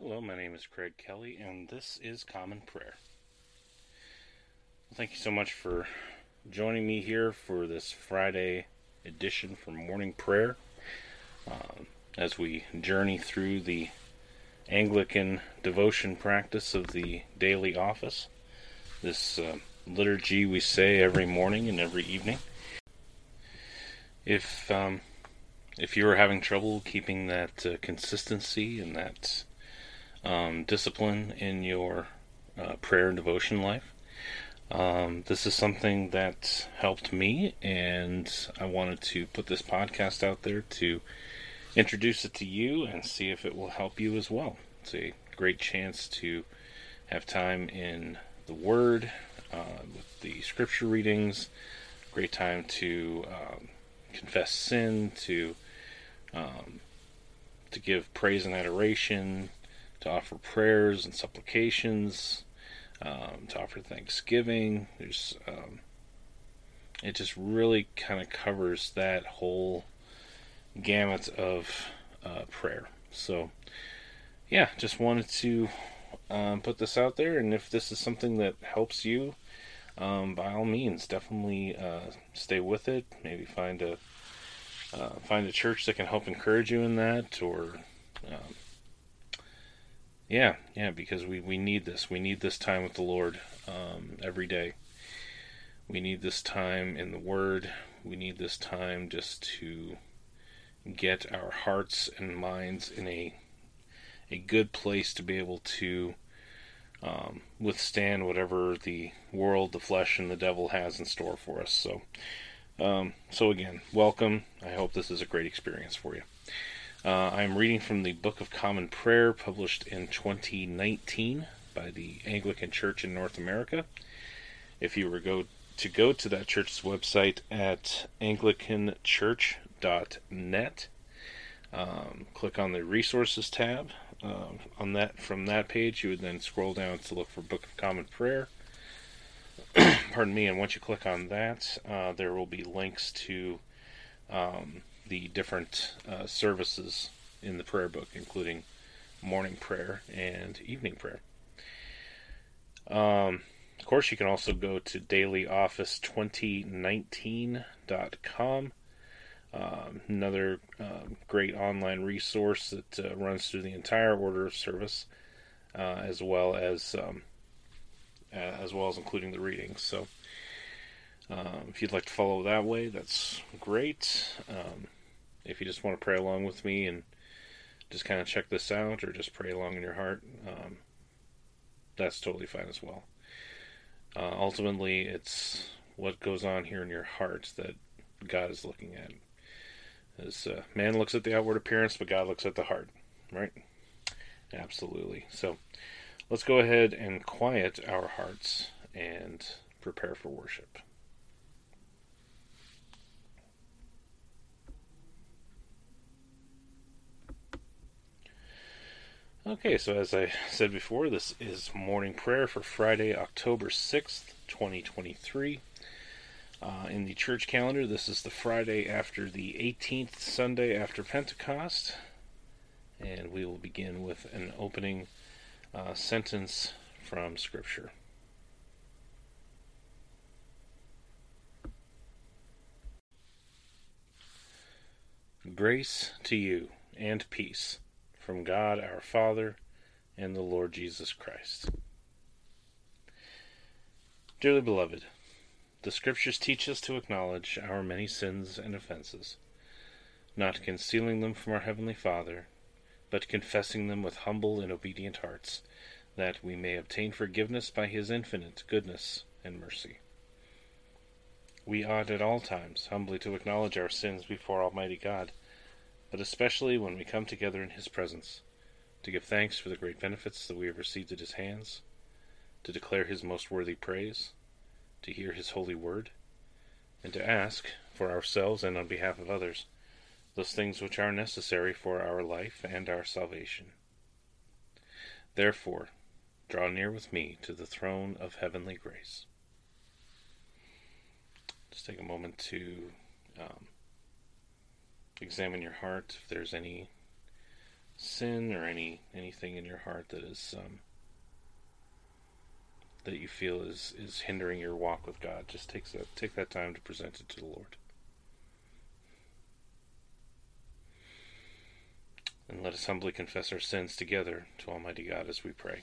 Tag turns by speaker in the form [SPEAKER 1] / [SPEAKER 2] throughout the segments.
[SPEAKER 1] Hello, my name is Craig Kelly, and this is Common Prayer. Thank you so much for joining me here for this Friday edition for morning prayer um, as we journey through the Anglican devotion practice of the daily office. This uh, liturgy we say every morning and every evening. If um, if you are having trouble keeping that uh, consistency and that um, discipline in your uh, prayer and devotion life, um, this is something that helped me, and I wanted to put this podcast out there to introduce it to you and see if it will help you as well. It's a great chance to have time in the Word uh, with the scripture readings. Great time to um, confess sin, to um, to give praise and adoration, to offer prayers and supplications, um, to offer thanksgiving. There's um, it just really kind of covers that whole gamut of uh, prayer. So, yeah, just wanted to um, put this out there, and if this is something that helps you, um, by all means, definitely uh, stay with it. Maybe find a uh, find a church that can help encourage you in that, or um, yeah, yeah, because we, we need this. We need this time with the Lord um, every day. We need this time in the Word. We need this time just to get our hearts and minds in a a good place to be able to um, withstand whatever the world, the flesh, and the devil has in store for us. So, um, so again, welcome. I hope this is a great experience for you. Uh, I'm reading from the Book of Common Prayer, published in 2019 by the Anglican Church in North America. If you were go to go to that church's website at anglicanchurch.net, um, click on the resources tab. Uh, on that from that page, you would then scroll down to look for Book of Common Prayer. Pardon me. And once you click on that, uh, there will be links to um, the different uh, services in the prayer book, including morning prayer and evening prayer. Um, of course, you can also go to dailyoffice2019.com. Um, another uh, great online resource that uh, runs through the entire order of service, uh, as well as um, as well as including the readings. So, um, if you'd like to follow that way, that's great. If you just want to pray along with me and just kind of check this out or just pray along in your heart, um, that's totally fine as well. Uh, ultimately, it's what goes on here in your heart that God is looking at. As uh, man looks at the outward appearance, but God looks at the heart, right? Absolutely. So let's go ahead and quiet our hearts and prepare for worship. Okay, so as I said before, this is morning prayer for Friday, October 6th, 2023. Uh, in the church calendar, this is the Friday after the 18th Sunday after Pentecost. And we will begin with an opening uh, sentence from Scripture. Grace to you and peace from God our Father and the Lord Jesus Christ. Dearly beloved, the Scriptures teach us to acknowledge our many sins and offenses, not concealing them from our Heavenly Father, but confessing them with humble and obedient hearts, that we may obtain forgiveness by His infinite goodness and mercy. We ought at all times humbly to acknowledge our sins before Almighty God but especially when we come together in His presence, to give thanks for the great benefits that we have received at His hands, to declare His most worthy praise, to hear His holy word, and to ask, for ourselves and on behalf of others, those things which are necessary for our life and our salvation. Therefore, draw near with me to the throne of heavenly grace. Just take a moment to um, examine your heart if there's any sin or any anything in your heart that is um, that you feel is is hindering your walk with God, just take that take that time to present it to the Lord. And let us humbly confess our sins together to Almighty God as we pray.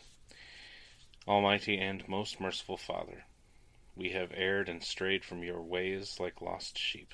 [SPEAKER 1] Almighty and most merciful Father, we have erred and strayed from your ways like lost sheep.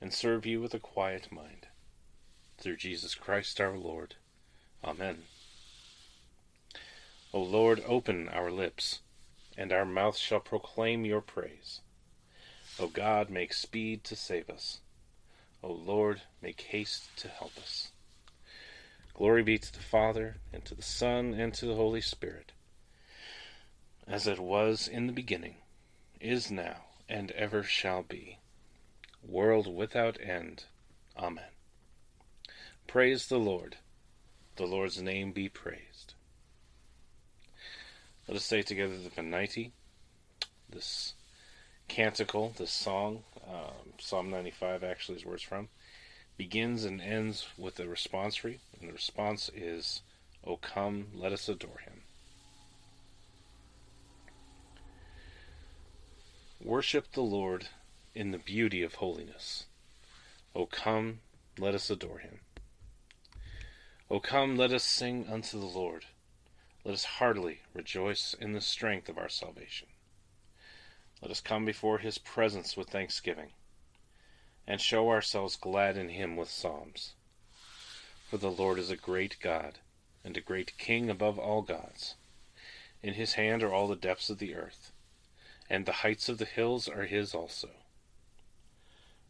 [SPEAKER 1] and serve you with a quiet mind. Through Jesus Christ our Lord. Amen. O Lord, open our lips, and our mouth shall proclaim your praise. O God, make speed to save us. O Lord, make haste to help us. Glory be to the Father, and to the Son, and to the Holy Spirit, as it was in the beginning, is now, and ever shall be, world without end. Amen. Praise the Lord. The Lord's name be praised. Let us say together the Venite, this canticle, this song, um, Psalm 95 actually is where it's from, begins and ends with a responsory, and the response is, O come, let us adore him. Worship the Lord in the beauty of holiness. O come, let us adore him. O come, let us sing unto the Lord. Let us heartily rejoice in the strength of our salvation. Let us come before his presence with thanksgiving, and show ourselves glad in him with psalms. For the Lord is a great God, and a great King above all gods. In his hand are all the depths of the earth, and the heights of the hills are his also.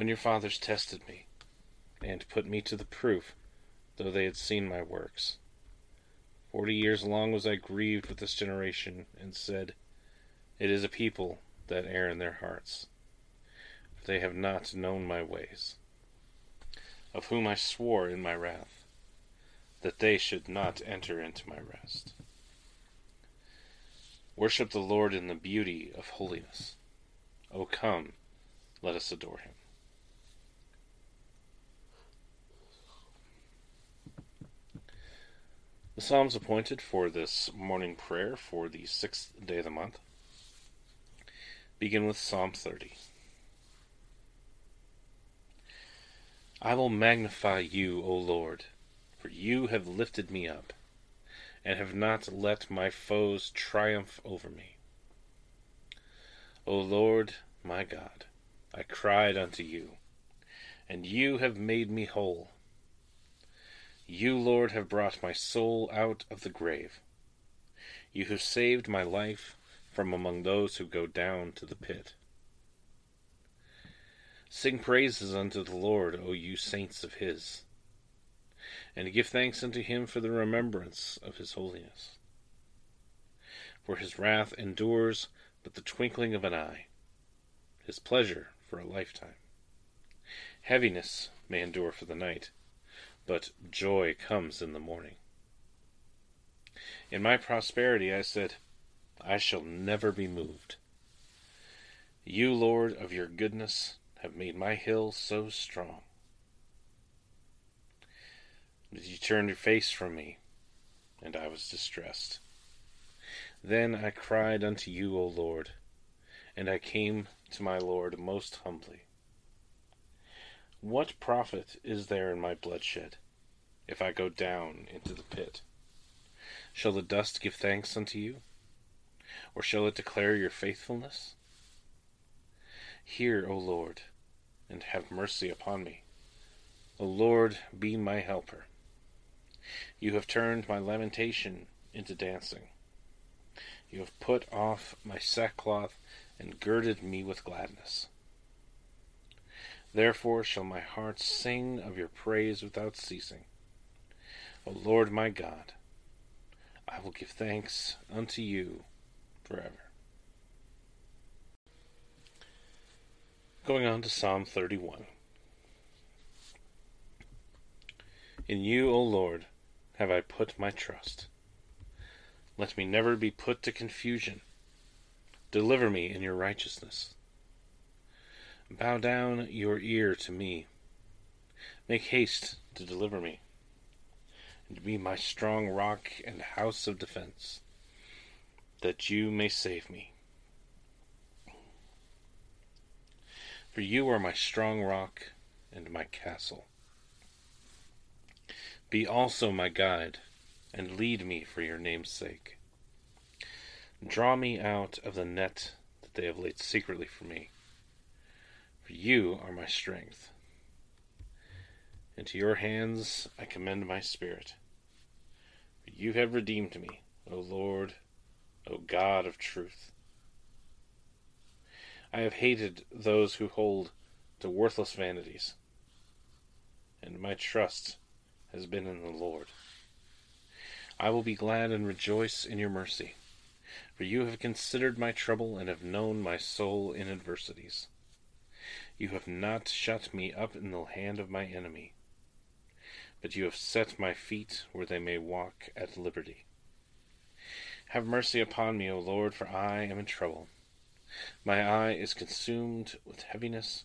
[SPEAKER 1] when your fathers tested me, and put me to the proof, though they had seen my works. Forty years long was I grieved with this generation, and said, It is a people that err in their hearts, for they have not known my ways, of whom I swore in my wrath, that they should not enter into my rest. Worship the Lord in the beauty of holiness. O come, let us adore him. The Psalms appointed for this morning prayer for the sixth day of the month begin with Psalm 30. I will magnify you, O Lord, for you have lifted me up, and have not let my foes triumph over me. O Lord, my God, I cried unto you, and you have made me whole. You, Lord, have brought my soul out of the grave. You have saved my life from among those who go down to the pit. Sing praises unto the Lord, O you saints of his, and give thanks unto him for the remembrance of his holiness. For his wrath endures but the twinkling of an eye, his pleasure for a lifetime. Heaviness may endure for the night but joy comes in the morning. In my prosperity I said, I shall never be moved. You, Lord, of your goodness, have made my hill so strong. But you turned your face from me, and I was distressed. Then I cried unto you, O Lord, and I came to my Lord most humbly. What profit is there in my bloodshed, if I go down into the pit? Shall the dust give thanks unto you? Or shall it declare your faithfulness? Hear, O Lord, and have mercy upon me. O Lord, be my helper. You have turned my lamentation into dancing. You have put off my sackcloth and girded me with gladness. Therefore shall my heart sing of your praise without ceasing. O Lord my God, I will give thanks unto you forever. Going on to Psalm 31. In you, O Lord, have I put my trust. Let me never be put to confusion. Deliver me in your righteousness. Bow down your ear to me. Make haste to deliver me, and be my strong rock and house of defense, that you may save me. For you are my strong rock and my castle. Be also my guide, and lead me for your name's sake. Draw me out of the net that they have laid secretly for me you are my strength. Into your hands I commend my spirit. For you have redeemed me, O Lord, O God of truth. I have hated those who hold to worthless vanities, and my trust has been in the Lord. I will be glad and rejoice in your mercy, for you have considered my trouble and have known my soul in adversities. You have not shut me up in the hand of my enemy, but you have set my feet where they may walk at liberty. Have mercy upon me, O Lord, for I am in trouble. My eye is consumed with heaviness,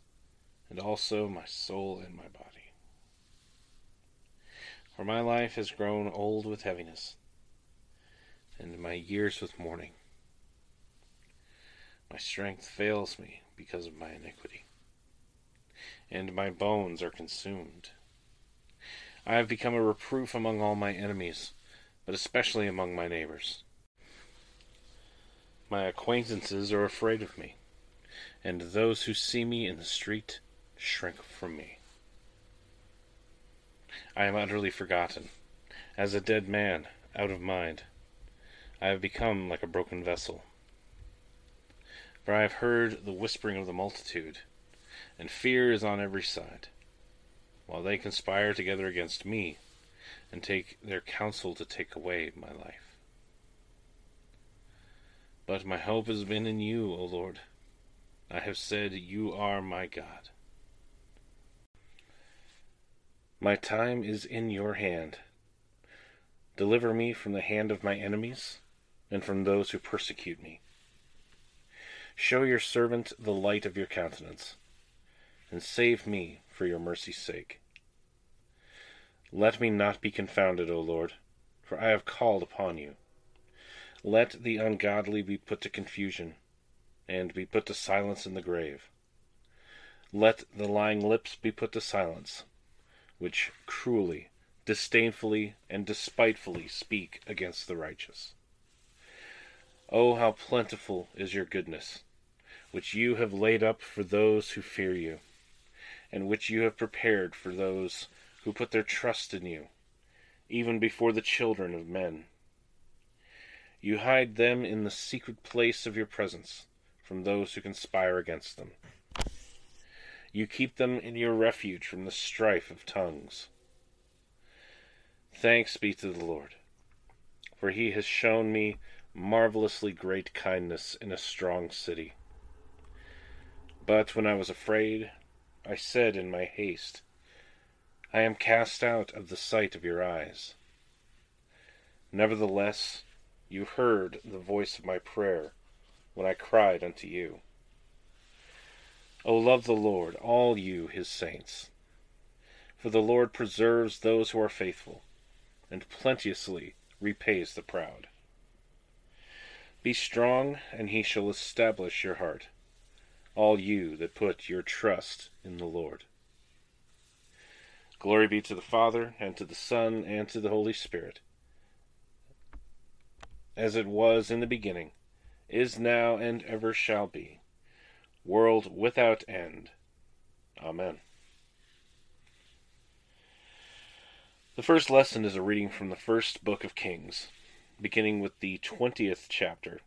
[SPEAKER 1] and also my soul and my body. For my life has grown old with heaviness, and my years with mourning. My strength fails me because of my iniquity and my bones are consumed. I have become a reproof among all my enemies, but especially among my neighbors. My acquaintances are afraid of me, and those who see me in the street shrink from me. I am utterly forgotten, as a dead man, out of mind. I have become like a broken vessel. For I have heard the whispering of the multitude and fear is on every side, while they conspire together against me, and take their counsel to take away my life. But my hope has been in you, O Lord. I have said, You are my God. My time is in your hand. Deliver me from the hand of my enemies and from those who persecute me. Show your servant the light of your countenance and save me for your mercy's sake. Let me not be confounded, O Lord, for I have called upon you. Let the ungodly be put to confusion, and be put to silence in the grave. Let the lying lips be put to silence, which cruelly, disdainfully, and despitefully speak against the righteous. Oh, how plentiful is your goodness, which you have laid up for those who fear you and which you have prepared for those who put their trust in you, even before the children of men. You hide them in the secret place of your presence from those who conspire against them. You keep them in your refuge from the strife of tongues. Thanks be to the Lord, for he has shown me marvelously great kindness in a strong city. But when I was afraid, I said in my haste, I am cast out of the sight of your eyes. Nevertheless, you heard the voice of my prayer when I cried unto you. O love the Lord, all you his saints. For the Lord preserves those who are faithful, and plenteously repays the proud. Be strong, and he shall establish your heart, all you that put your trust in the Lord. Glory be to the Father, and to the Son, and to the Holy Spirit, as it was in the beginning, is now, and ever shall be, world without end. Amen. The first lesson is a reading from the first book of Kings, beginning with the 20th chapter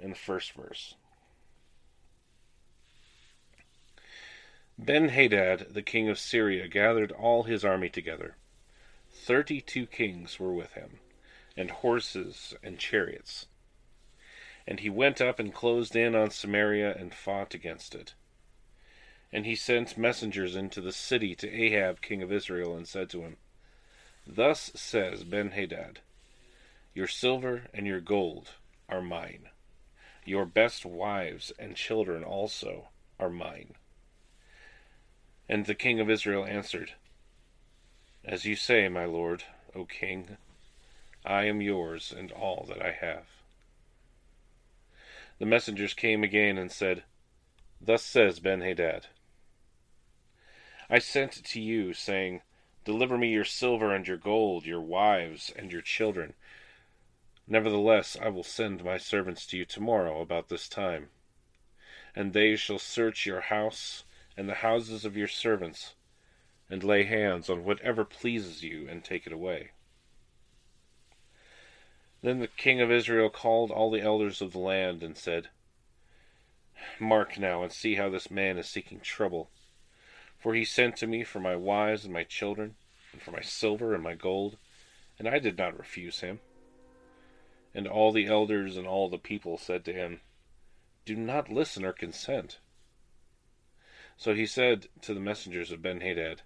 [SPEAKER 1] and the first verse. Ben Hadad, the king of Syria, gathered all his army together. Thirty two kings were with him, and horses and chariots. And he went up and closed in on Samaria and fought against it. And he sent messengers into the city to Ahab, king of Israel, and said to him, Thus says Ben Hadad, Your silver and your gold are mine. Your best wives and children also are mine. And the king of Israel answered, As you say, my lord, O king, I am yours and all that I have. The messengers came again and said, Thus says Benhadad, I sent to you, saying, Deliver me your silver and your gold, your wives and your children. Nevertheless, I will send my servants to you tomorrow about this time, and they shall search your house and the houses of your servants, and lay hands on whatever pleases you, and take it away. Then the king of Israel called all the elders of the land, and said, Mark now, and see how this man is seeking trouble. For he sent to me for my wives and my children, and for my silver and my gold, and I did not refuse him. And all the elders and all the people said to him, Do not listen or consent. So he said to the messengers of Ben Benhadad,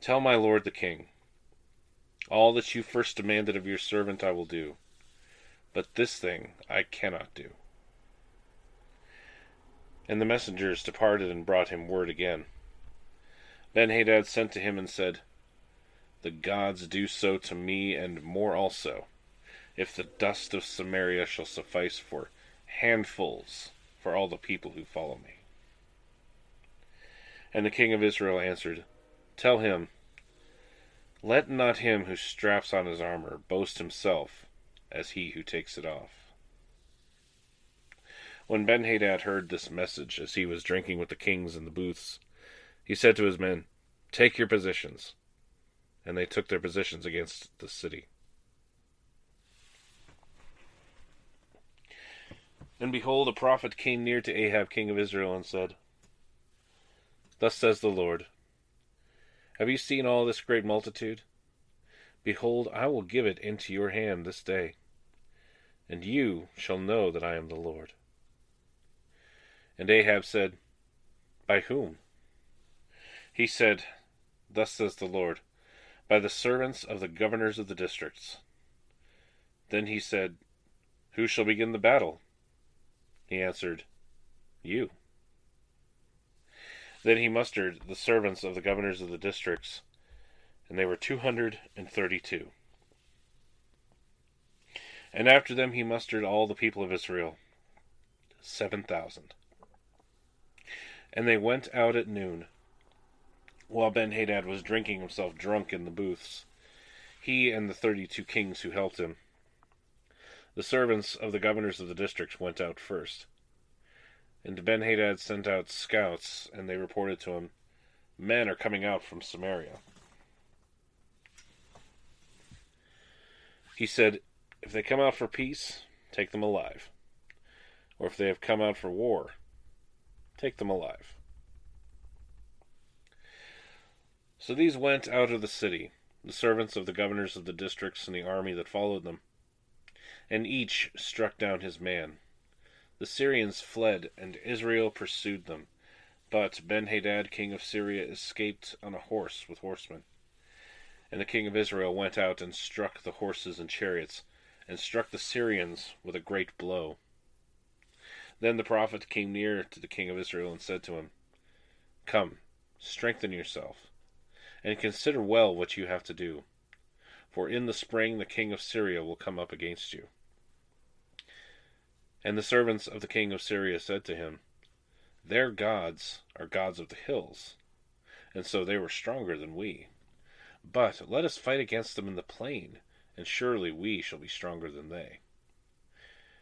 [SPEAKER 1] Tell my lord the king, all that you first demanded of your servant I will do, but this thing I cannot do. And the messengers departed and brought him word again. Benhadad sent to him and said, The gods do so to me and more also, if the dust of Samaria shall suffice for handfuls for all the people who follow me. And the king of Israel answered, Tell him, Let not him who straps on his armor boast himself as he who takes it off. When Benhadad heard this message as he was drinking with the kings in the booths, he said to his men, Take your positions. And they took their positions against the city. And behold, a prophet came near to Ahab, king of Israel, and said, Thus says the Lord Have you seen all this great multitude? Behold, I will give it into your hand this day, and you shall know that I am the Lord. And Ahab said, By whom? He said, Thus says the Lord, By the servants of the governors of the districts. Then he said, Who shall begin the battle? He answered, You. Then he mustered the servants of the governors of the districts, and they were two hundred and thirty two. And after them he mustered all the people of Israel, seven thousand. And they went out at noon, while Benhadad was drinking himself drunk in the booths, he and the thirty two kings who helped him. The servants of the governors of the districts went out first. And Ben Benhadad sent out scouts, and they reported to him, Men are coming out from Samaria. He said, If they come out for peace, take them alive. Or if they have come out for war, take them alive. So these went out of the city, the servants of the governors of the districts and the army that followed them. And each struck down his man, the Syrians fled, and Israel pursued them,
[SPEAKER 2] But Benhadad, king of Syria, escaped on a horse with horsemen. And the king of Israel went out and struck the horses and chariots, and struck the Syrians with a great blow. Then the prophet came near to the king of Israel and said to him, Come, strengthen yourself, and consider well what you have to do, for in the spring the king of Syria will come up against you. And the servants of the king of Syria said to him, Their gods are gods of the hills, and so they were stronger than we. But let us fight against them in the plain, and surely we shall be stronger than they.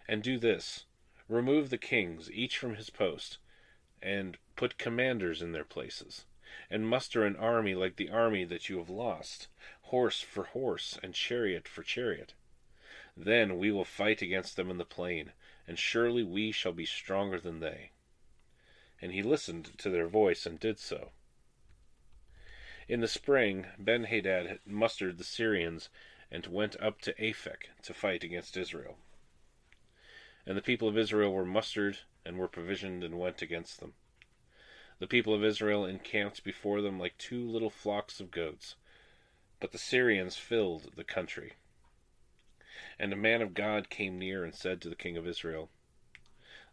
[SPEAKER 2] And do this remove the kings, each from his post, and put commanders in their places, and muster an army like the army that you have lost, horse for horse, and chariot for chariot. Then we will fight against them in the plain, and surely we shall be stronger than they. And he listened to their voice and did so. In the spring, Benhadad mustered the Syrians and went up to Aphek to fight against Israel. And the people of Israel were mustered and were provisioned and went against them. The people of Israel encamped before them like two little flocks of goats, but the Syrians filled the country. And a man of God came near and said to the king of Israel,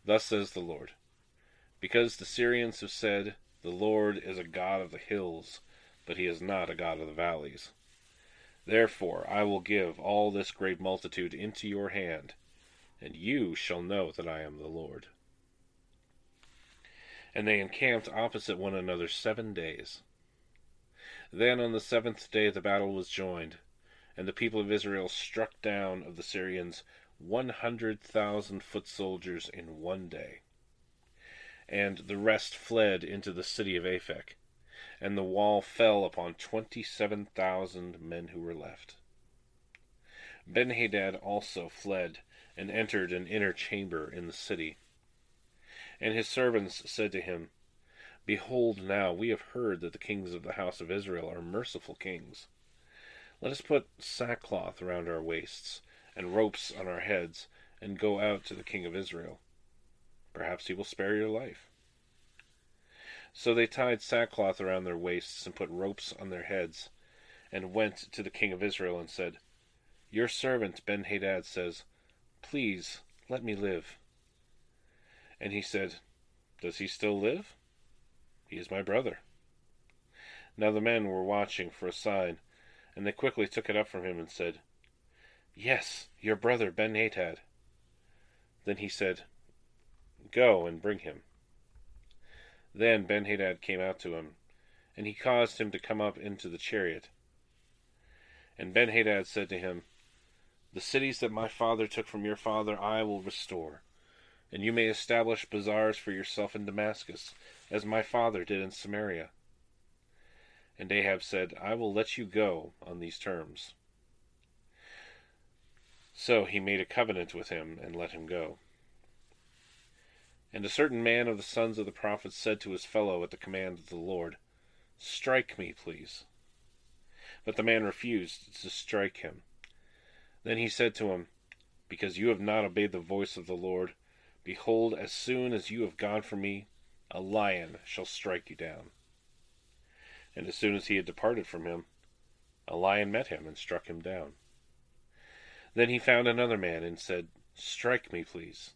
[SPEAKER 2] Thus says the Lord, Because the Syrians have said, The Lord is a God of the hills, but he is not a God of the valleys. Therefore I will give all this great multitude into your hand, and you shall know that I am the Lord. And they encamped opposite one another seven days. Then on the seventh day the battle was joined, and the people of Israel struck down of the Syrians one hundred thousand foot soldiers in one day. And the rest fled into the city of Aphek and the wall fell upon twenty seven thousand men who were left. Benhadad also fled and entered an inner chamber in the city. And his servants said to him, Behold, now we have heard that the kings of the house of Israel are merciful kings. Let us put sackcloth around our waists, and ropes on our heads, and go out to the king of Israel. Perhaps he will spare your life. So they tied sackcloth around their waists and put ropes on their heads, and went to the king of Israel and said, Your servant Benhadad says, Please let me live. And he said, Does he still live? He is my brother. Now the men were watching for a sign, and they quickly took it up from him and said, Yes, your brother Benhadad. Then he said, Go and bring him. Then Ben Hadad came out to him, and he caused him to come up into the chariot. And Ben Hadad said to him, The cities that my father took from your father I will restore, and you may establish bazaars for yourself in Damascus, as my father did in Samaria. And Ahab said, I will let you go on these terms. So he made a covenant with him and let him go. And a certain man of the sons of the prophets said to his fellow at the command of the Lord, Strike me, please. But the man refused to strike him. Then he said to him, Because you have not obeyed the voice of the Lord, behold, as soon as you have gone from me, a lion shall strike you down. And as soon as he had departed from him, a lion met him and struck him down. Then he found another man and said, Strike me, please.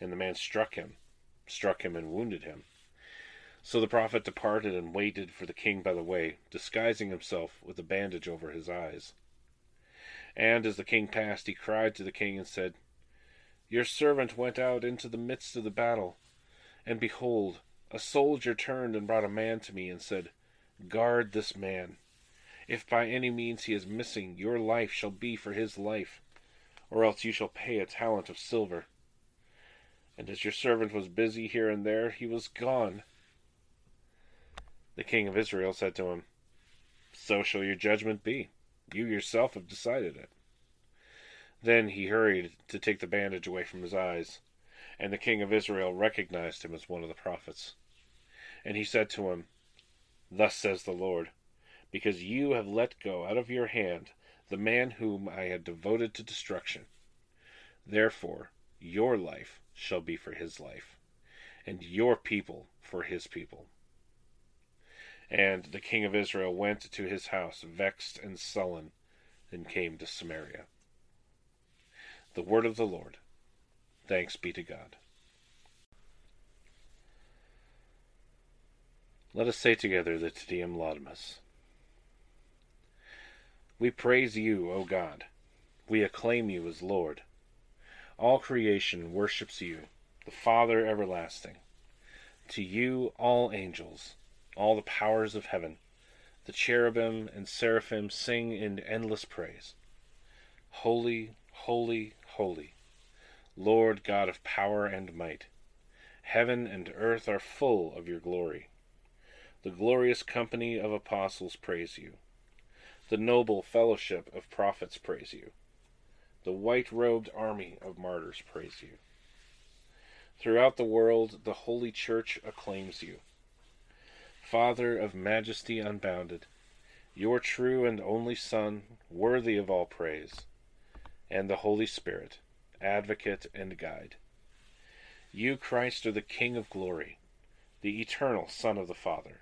[SPEAKER 2] And the man struck him, struck him and wounded him. So the prophet departed and waited for the king by the way, disguising himself with a bandage over his eyes. And as the king passed, he cried to the king and said, Your servant went out into the midst of the battle, and behold, a soldier turned and brought a man to me and said, Guard this man. If by any means he is missing, your life shall be for his life, or else you shall pay a talent of silver and as your servant was busy here and there, he was gone. The king of Israel said to him, So shall your judgment be. You yourself have decided it. Then he hurried to take the bandage away from his eyes, and the king of Israel recognized him as one of the prophets. And he said to him, Thus says the Lord, because you have let go out of your hand the man whom I had devoted to destruction. Therefore, your life shall be for his life, and your people for his people. And the king of Israel went to his house, vexed and sullen, and came to Samaria. The word of the Lord. Thanks be to God. Let us say together the Te Deum Laudamus. We praise you, O God. We acclaim you as Lord. All creation worships you, the Father everlasting. To you all angels, all the powers of heaven, the cherubim and seraphim sing in endless praise. Holy, holy, holy, Lord God of power and might. Heaven and earth are full of your glory. The glorious company of apostles praise you. The noble fellowship of prophets praise you. The white robed army of martyrs praise you. Throughout the world, the Holy Church acclaims you. Father of majesty unbounded, your true and only Son, worthy of all praise, and the Holy Spirit, advocate and guide. You, Christ, are the King of glory, the eternal Son of the Father.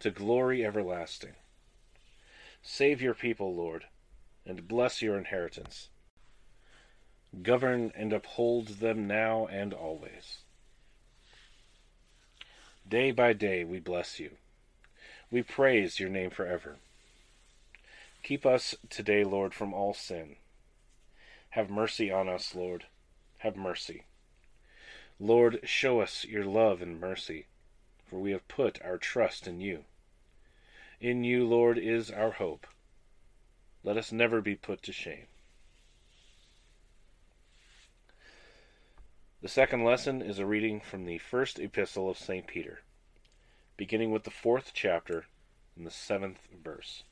[SPEAKER 2] to glory everlasting. Save your people, Lord, and bless your inheritance. Govern and uphold them now and always. Day by day we bless you. We praise your name forever. Keep us today, Lord, from all sin. Have mercy on us, Lord. Have mercy. Lord, show us your love and mercy, for we have put our trust in you. In you, Lord, is our hope. Let us never be put to shame. The second lesson is a reading from the first epistle of St. Peter, beginning with the fourth chapter and the seventh verse.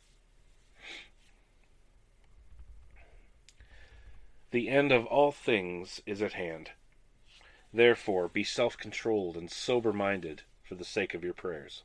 [SPEAKER 2] The end of all things is at hand. Therefore, be self controlled and sober minded for the sake of your prayers.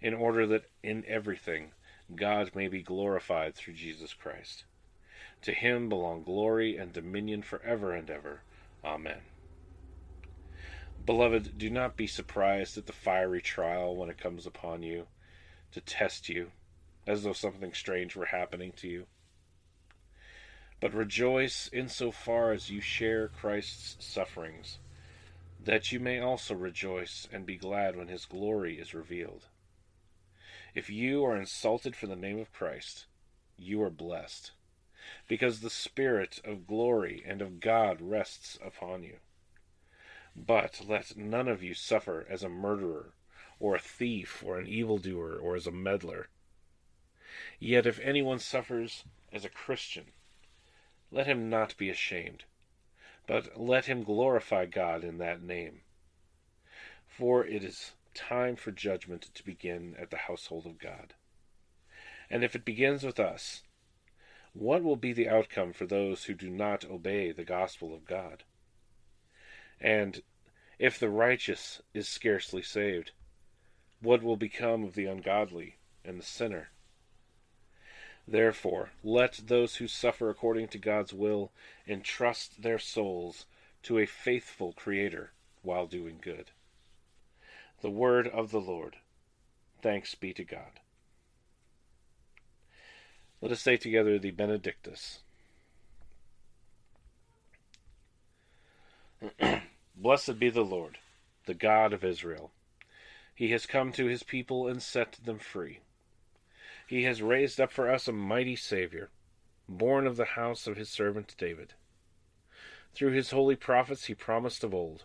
[SPEAKER 2] in order that in everything God may be glorified through Jesus Christ. To him belong glory and dominion forever and ever. Amen. Beloved, do not be surprised at the fiery trial when it comes upon you to test you, as though something strange were happening to you. But rejoice in so far as you share Christ's sufferings, that you may also rejoice and be glad when his glory is revealed. If you are insulted for the name of Christ, you are blessed because the Spirit of glory and of God rests upon you. But let none of you suffer as a murderer, or a thief, or an evildoer, or as a meddler. Yet if anyone suffers as a Christian, let him not be ashamed, but let him glorify God in that name. For it is time for judgment to begin at the household of God. And if it begins with us, what will be the outcome for those who do not obey the gospel of God? And if the righteous is scarcely saved, what will become of the ungodly and the sinner? Therefore, let those who suffer according to God's will entrust their souls to a faithful Creator while doing good. The word of the Lord. Thanks be to God. Let us say together the Benedictus. Blessed be the Lord, the God of Israel. He has come to his people and set them free. He has raised up for us a mighty Savior, born of the house of his servant David. Through his holy prophets he promised of old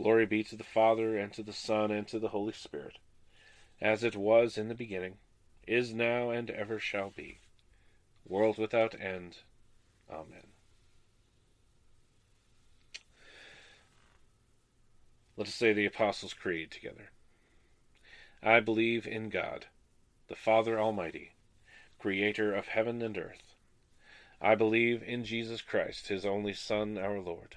[SPEAKER 2] Glory be to the Father, and to the Son, and to the Holy Spirit, as it was in the beginning, is now, and ever shall be, world without end. Amen. Let us say the Apostles' Creed together. I believe in God, the Father Almighty, creator of heaven and earth. I believe in Jesus Christ, his only Son, our Lord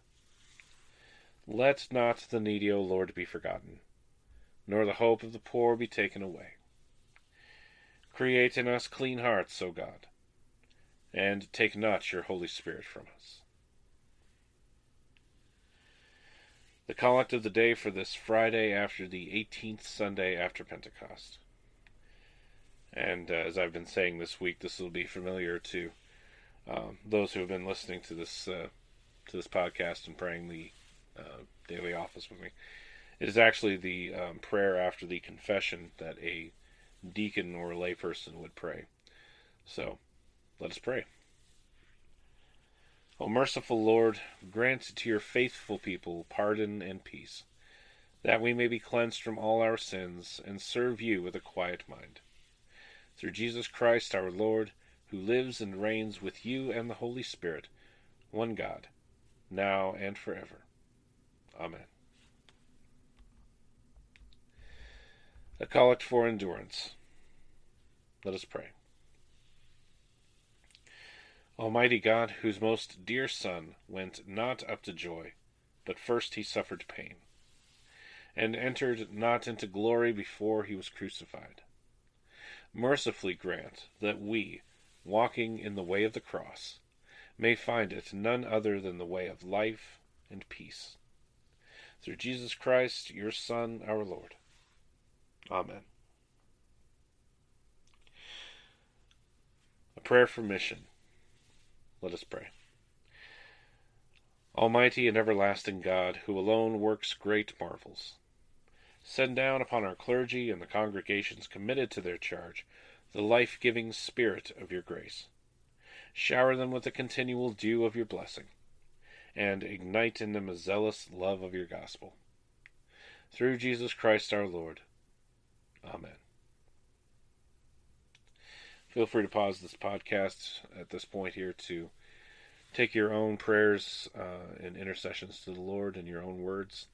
[SPEAKER 2] Let not the needy, O Lord, be forgotten, nor the hope of the poor be taken away. Create in us clean hearts, O God, and take not your Holy Spirit from us. The collect of the day for this Friday after the 18th Sunday after Pentecost. And uh, as I've been saying this week, this will be familiar to um, those who have been listening to this uh, to this podcast and praying the uh, daily office with me. It is actually the um, prayer after the confession that a deacon or layperson would pray. So, let us pray. O merciful Lord, grant to your faithful people pardon and peace, that we may be cleansed from all our sins and serve you with a quiet mind. Through Jesus Christ our Lord, who lives and reigns with you and the Holy Spirit, one God, now and forever. Amen. A collect for endurance. Let us pray. Almighty God, whose most dear Son went not up to joy, but first he suffered pain, and entered not into glory before he was crucified, mercifully grant that we, walking in the way of the cross, may find it none other than the way of life and peace. Through Jesus Christ, your Son, our Lord. Amen. A prayer for mission. Let us pray. Almighty and everlasting God, who alone works great marvels, send down upon our clergy and the congregations committed to their charge the life giving Spirit of your grace. Shower them with the continual dew of your blessing, and ignite in them a zealous love of your gospel. Through Jesus Christ our Lord. Amen. Feel free to pause this podcast at this point here to take your own prayers uh, and intercessions to the Lord in your own words.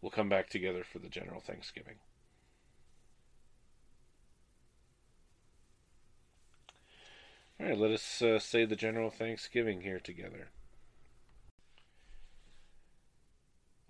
[SPEAKER 2] We'll come back together for the general thanksgiving. All right, let us uh, say the general thanksgiving here together.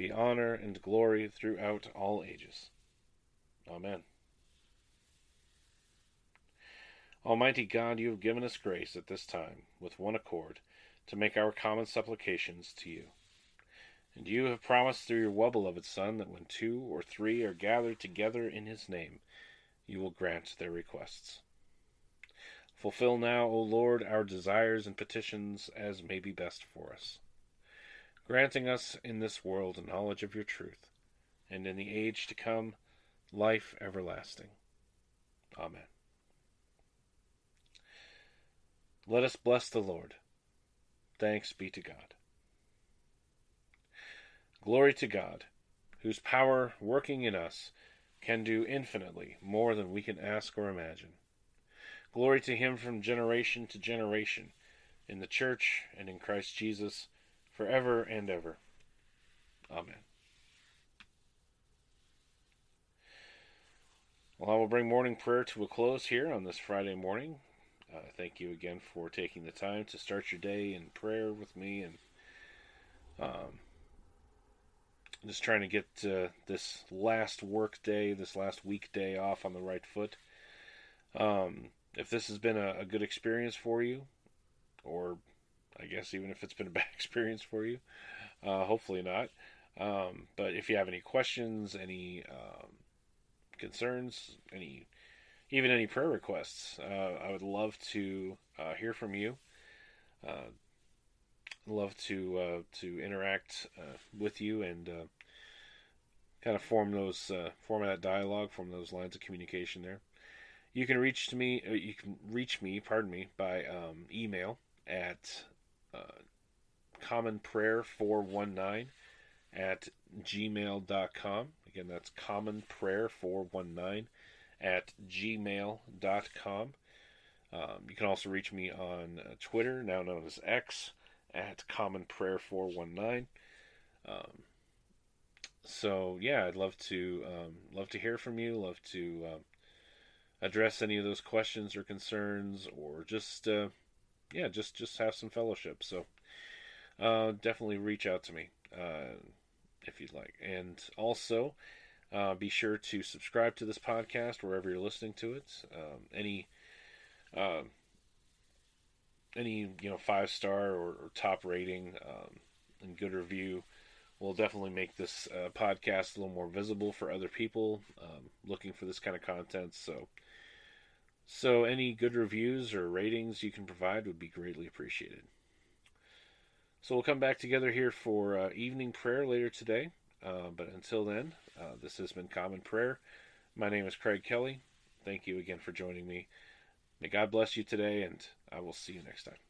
[SPEAKER 2] be honor and glory throughout all ages. Amen. Almighty God, you have given us grace at this time, with one accord, to make our common supplications to you. And you have promised through your well beloved Son that when two or three are gathered together in his name, you will grant their requests. Fulfill now, O Lord, our desires and petitions as may be best for us, granting us in this world knowledge of your truth, and in the age to come life everlasting. Amen. Let us bless the Lord. Thanks be to God. Glory to God, whose power working in us can do infinitely more than we can ask or imagine. Glory to him from generation to generation, in the church and in Christ Jesus, forever and ever. Amen. Well, I will bring morning prayer to a close here on this Friday morning. Uh, thank you again for taking the time to start your day in prayer with me and um, just trying to get uh, this last work day, this last weekday off on the right foot. Um, if this has been a, a good experience for you, or I guess even if it's been a bad experience for you, uh, hopefully not. Um, but if you have any questions, any um, concerns, any even any prayer requests, uh, I would love to uh, hear from you. Uh, love to uh, to interact uh, with you and kind of form those form that dialogue, form those lines of communication there. You can reach to me. You can reach me. Pardon me by um, email at uh, commonprayer419 at gmail.com. Again, that's common prayer 419 at gmail.com. Um, you can also reach me on uh, Twitter, now known as X, at common prayer 419. Um, so yeah, I'd love to um, love to hear from you. Love to um, address any of those questions or concerns, or just uh, yeah, just just have some fellowship. So uh, definitely reach out to me uh, if you'd like, and also uh, be sure to subscribe to this podcast wherever you're listening to it. Um, any uh, any you know five star or, or top rating um, and good review will definitely make this uh, podcast a little more visible for other people um, looking for this kind of content. So So, any good reviews or ratings you can provide would be greatly appreciated. So, we'll come back together here for uh, evening prayer later today. Uh, but until then, uh, this has been Common Prayer. My name is Craig Kelly. Thank you again for joining me. May God bless you today, and I will see you next time.